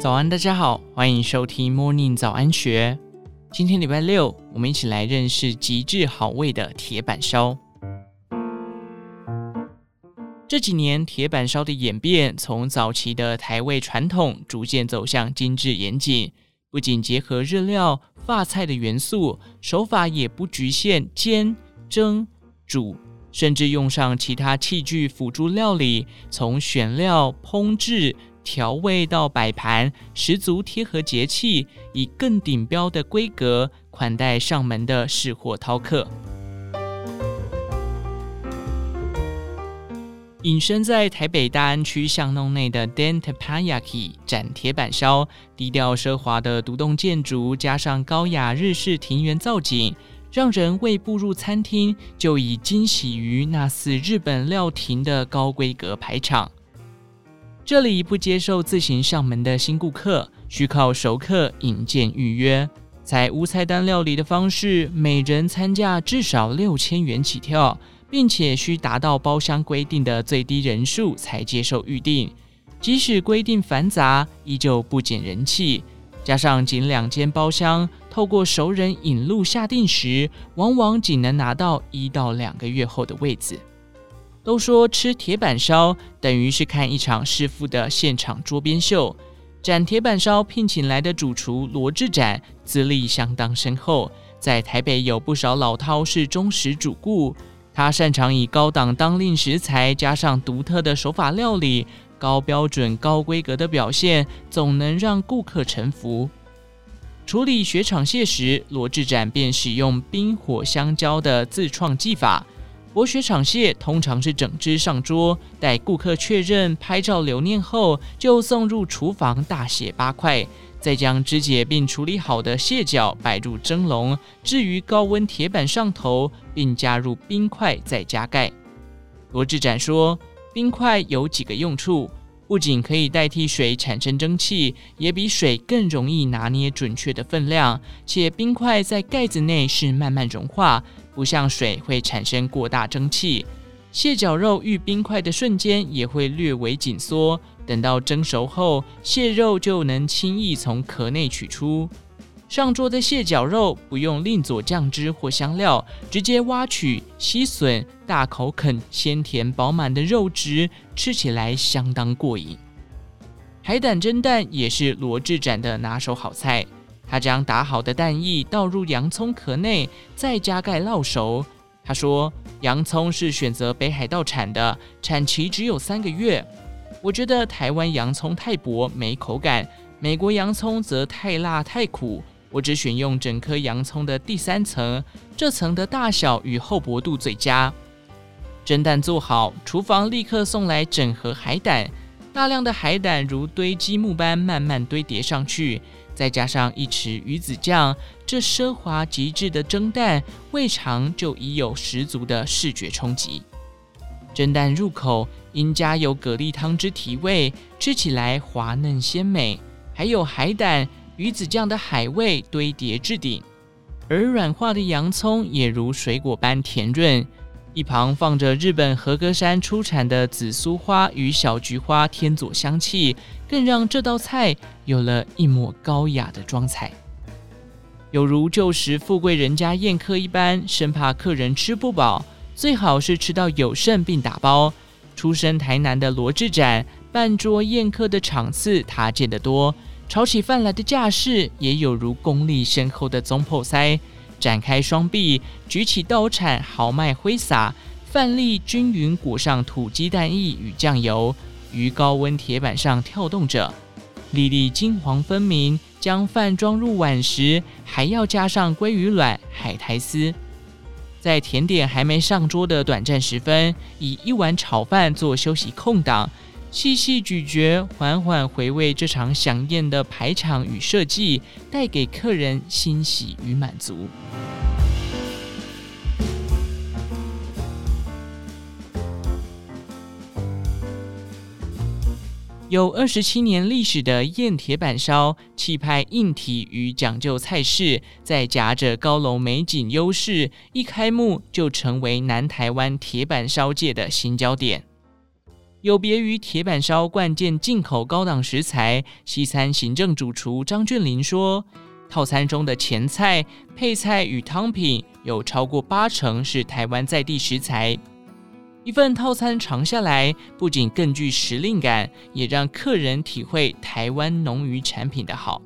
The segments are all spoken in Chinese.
早安，大家好，欢迎收听 Morning 早安学。今天礼拜六，我们一起来认识极致好味的铁板烧。这几年，铁板烧的演变，从早期的台味传统，逐渐走向精致严谨。不仅结合日料、法菜的元素，手法也不局限煎、蒸、煮，甚至用上其他器具辅助料理，从选料、烹制。调味到摆盘，十足贴合节气，以更顶标的规格款待上门的试货饕客。隐身在台北大安区巷弄内的 Dent Payaki 展铁板烧，低调奢华的独栋建筑，加上高雅日式庭园造景，让人未步入餐厅就已惊喜于那似日本料亭的高规格排场。这里不接受自行上门的新顾客，需靠熟客引荐预约。采无菜单料理的方式，每人餐价至少六千元起跳，并且需达到包厢规定的最低人数才接受预订。即使规定繁杂，依旧不减人气。加上仅两间包厢，透过熟人引路下定时，往往仅能拿到一到两个月后的位子。都说吃铁板烧等于是看一场师傅的现场桌边秀。展铁板烧聘请来的主厨罗志展资历相当深厚，在台北有不少老饕是忠实主顾。他擅长以高档当令食材加上独特的手法料理，高标准高规格的表现，总能让顾客臣服。处理雪场蟹时，罗志展便使用冰火相交的自创技法。博学场蟹通常是整只上桌，待顾客确认、拍照留念后，就送入厨房大卸八块，再将肢解并处理好的蟹脚摆入蒸笼，置于高温铁板上头，并加入冰块再加盖。罗志展说，冰块有几个用处，不仅可以代替水产生蒸汽，也比水更容易拿捏准确的分量，且冰块在盖子内是慢慢融化。不像水会产生过大蒸汽，蟹脚肉遇冰块的瞬间也会略微紧缩。等到蒸熟后，蟹肉就能轻易从壳内取出。上桌的蟹脚肉不用另佐酱汁或香料，直接挖取吸吮，大口啃鲜甜饱满的肉质，吃起来相当过瘾。海胆蒸蛋也是罗志展的拿手好菜。他将打好的蛋液倒入洋葱壳内，再加盖烙熟。他说：“洋葱是选择北海道产的，产期只有三个月。我觉得台湾洋葱太薄，没口感；美国洋葱则太辣太苦。我只选用整颗洋葱的第三层，这层的大小与厚薄度最佳。蒸蛋做好，厨房立刻送来整盒海胆，大量的海胆如堆积木般慢慢堆叠上去。”再加上一匙鱼子酱，这奢华极致的蒸蛋，未尝就已有十足的视觉冲击。蒸蛋入口，因加有蛤蜊汤汁提味，吃起来滑嫩鲜美，还有海胆、鱼子酱的海味堆叠置顶，而软化的洋葱也如水果般甜润。一旁放着日本和歌山出产的紫苏花与小菊花，天佐香气，更让这道菜有了一抹高雅的妆彩。有如旧时富贵人家宴客一般，生怕客人吃不饱，最好是吃到有剩并打包。出身台南的罗志展，办桌宴客的场次他见得多，炒起饭来的架势也有如功力深厚的总铺师。展开双臂，举起刀铲，豪迈挥洒，饭粒均匀裹上土鸡蛋液与酱油，于高温铁板上跳动着，粒粒金黄分明。将饭装入碗时，还要加上鲑鱼卵、海苔丝。在甜点还没上桌的短暂时分，以一碗炒饭做休息空档。细细咀嚼，缓缓回味这场饗宴的排场与设计，带给客人欣喜与满足。有二十七年历史的燕铁板烧，气派硬体与讲究菜式，再夹着高楼美景优势，一开幕就成为南台湾铁板烧界的新焦点。有别于铁板烧惯见进口高档食材，西餐行政主厨张俊霖说，套餐中的前菜、配菜与汤品有超过八成是台湾在地食材。一份套餐尝下来，不仅更具时令感，也让客人体会台湾农渔产品的好。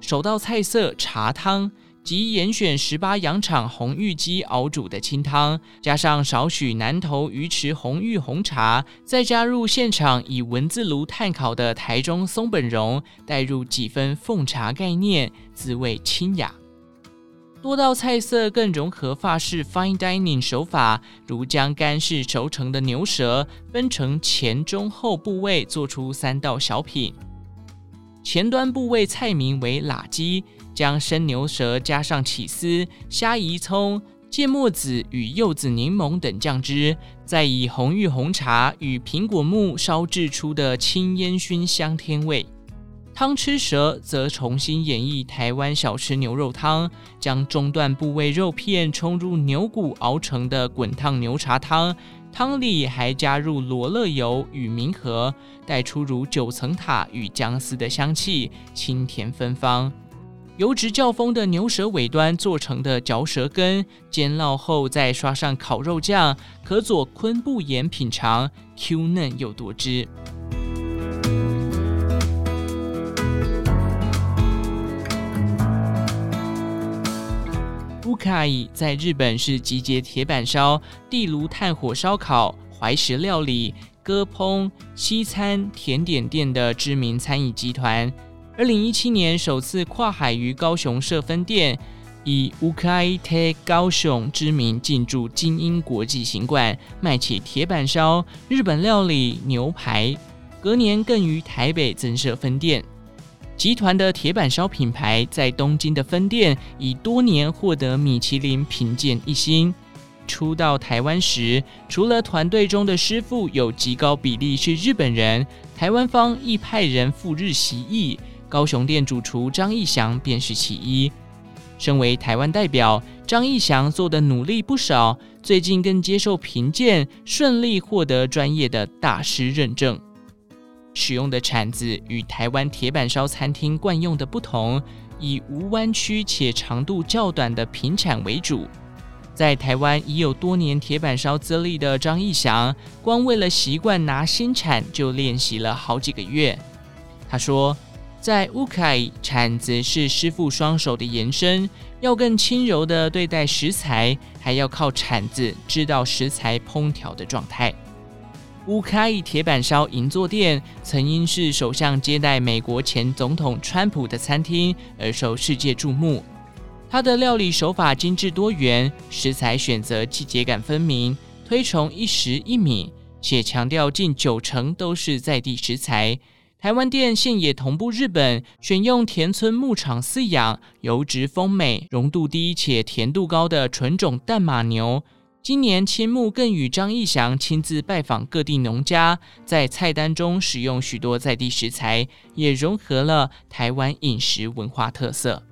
首道菜色茶汤。即严选十八羊场红玉鸡熬煮的清汤，加上少许南投鱼池红玉红茶，再加入现场以文字炉炭烤的台中松本茸，带入几分奉茶概念，滋味清雅。多道菜色更融合法式 fine dining 手法，如将干式熟成的牛舌分成前中后部位，做出三道小品。前端部位菜名为喇鸡。将生牛舌加上起司、虾夷葱、芥末籽与柚子柠檬等酱汁，再以红玉红茶与苹果木烧制出的轻烟熏香甜味。汤吃蛇则重新演绎台湾小吃牛肉汤，将中段部位肉片冲入牛骨熬成的滚烫牛茶汤，汤里还加入罗勒油与明河，带出如九层塔与姜丝的香气，清甜芬芳。油脂较丰的牛舌尾端做成的嚼舌根，煎烙后再刷上烤肉酱，可佐昆布盐品尝，Q 嫩又多汁。乌卡伊在日本是集结铁板烧、地炉炭火烧烤、怀石料理、割烹、西餐、甜点店的知名餐饮集团。二零一七年首次跨海于高雄设分店，以乌开特高雄知名进驻精英国际行馆，卖起铁板烧、日本料理、牛排。隔年更于台北增设分店。集团的铁板烧品牌在东京的分店已多年获得米其林评鉴一星。初到台湾时，除了团队中的师傅有极高比例是日本人，台湾方亦派人赴日习艺。高雄店主厨张义祥便是其一。身为台湾代表，张义祥做的努力不少，最近更接受评鉴，顺利获得专业的大师认证。使用的铲子与台湾铁板烧餐厅惯用的不同，以无弯曲且长度较短的平铲为主。在台湾已有多年铁板烧资历的张义祥，光为了习惯拿新铲，就练习了好几个月。他说。在乌凯，铲子是师傅双手的延伸，要更轻柔地对待食材，还要靠铲子知道食材烹调的状态。乌凯铁板烧银座店曾因是首相接待美国前总统川普的餐厅而受世界注目。它的料理手法精致多元，食材选择季节感分明，推崇一食一米，且强调近九成都是在地食材。台湾店现也同步日本，选用田村牧场饲养、油脂丰美、浓度低且甜度高的纯种淡马牛。今年青木更与张义祥亲自拜访各地农家，在菜单中使用许多在地食材，也融合了台湾饮食文化特色。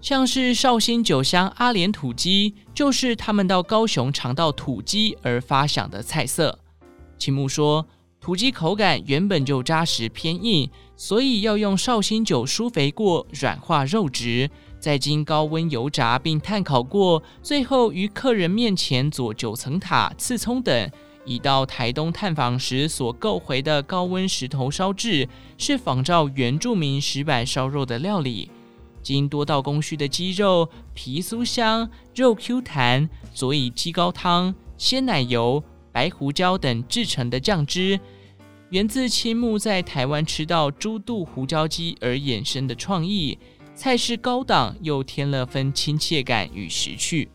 像是绍兴酒乡阿莲土鸡，就是他们到高雄尝到土鸡而发想的菜色。青木说。土鸡口感原本就扎实偏硬，所以要用绍兴酒疏肥过，软化肉质，再经高温油炸并炭烤过，最后于客人面前佐九层塔、刺葱等，已到台东探访时所购回的高温石头烧制，是仿照原住民石板烧肉的料理。经多道工序的鸡肉皮酥香，肉 Q 弹，佐以鸡高汤、鲜奶油、白胡椒等制成的酱汁。源自青木在台湾吃到猪肚胡椒鸡而衍生的创意，菜式高档又添了分亲切感与时趣。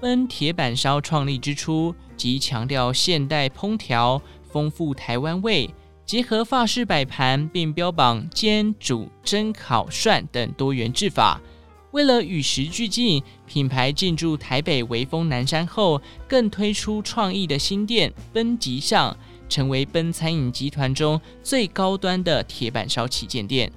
分铁板烧创立之初，即强调现代烹调，丰富台湾味。结合法式摆盘，并标榜煎、煮、蒸、烤、涮等多元制法。为了与时俱进，品牌进驻台北微风南山后，更推出创意的新店“奔吉巷”，成为奔餐饮集团中最高端的铁板烧旗舰店。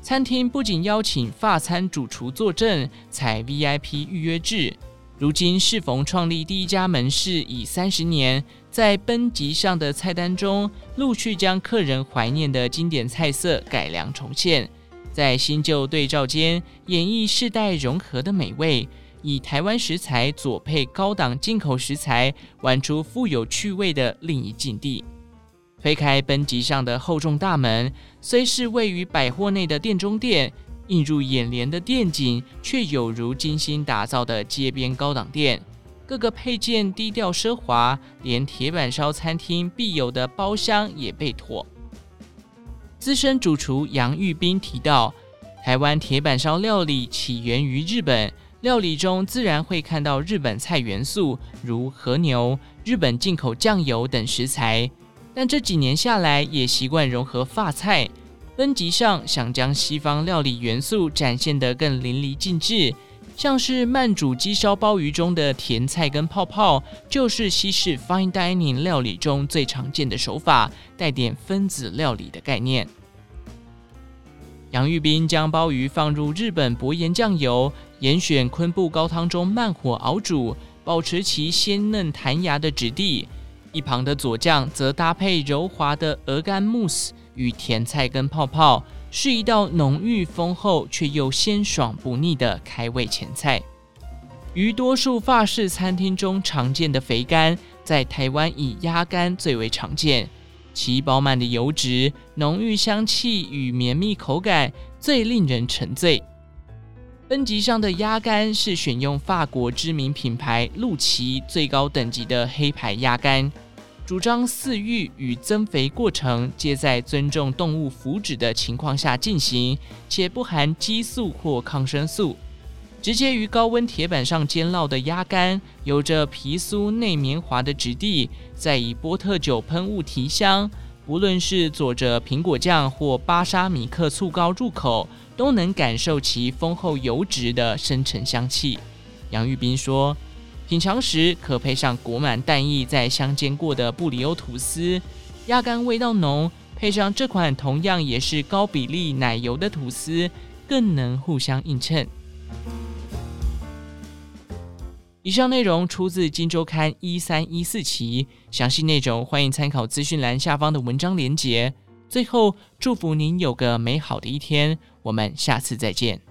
餐厅不仅邀请法餐主厨坐镇，采 VIP 预约制。如今适逢创立第一家门市已三十年，在奔集上的菜单中，陆续将客人怀念的经典菜色改良重现，在新旧对照间演绎世代融合的美味，以台湾食材佐配高档进口食材，玩出富有趣味的另一境地。推开奔集上的厚重大门，虽是位于百货内的店中店。映入眼帘的店景，却有如精心打造的街边高档店，各个配件低调奢华，连铁板烧餐厅必有的包厢也被妥。资深主厨杨玉斌提到，台湾铁板烧料理起源于日本，料理中自然会看到日本菜元素，如和牛、日本进口酱油等食材，但这几年下来，也习惯融合法菜。分级上想将西方料理元素展现得更淋漓尽致，像是慢煮鸡烧鲍鱼中的甜菜跟泡泡，就是西式 fine dining 料理中最常见的手法，带点分子料理的概念。杨玉斌将鲍鱼放入日本薄盐酱油，严选昆布高汤中慢火熬煮，保持其鲜嫩弹牙的质地。一旁的佐酱则搭配柔滑的鹅肝慕斯。与甜菜根泡泡是一道浓郁丰厚却又鲜爽不腻的开胃前菜。于多数法式餐厅中常见的肥肝，在台湾以鸭肝最为常见。其饱满的油脂、浓郁香气与绵密口感最令人沉醉。奔集上的鸭肝是选用法国知名品牌陆琪最高等级的黑牌鸭肝。主张饲育与增肥过程皆在尊重动物福祉的情况下进行，且不含激素或抗生素。直接于高温铁板上煎烙的鸭肝，有着皮酥内绵滑的质地，再以波特酒喷雾提香。不论是佐着苹果酱或巴沙米克醋膏入口，都能感受其丰厚油脂的深沉香气。杨玉斌说。品尝时可配上裹满蛋液、再香煎过的布里欧吐司，鸭肝味道浓，配上这款同样也是高比例奶油的吐司，更能互相映衬。以上内容出自《金周刊》一三一四期，详细内容欢迎参考资讯栏下方的文章连结。最后，祝福您有个美好的一天，我们下次再见。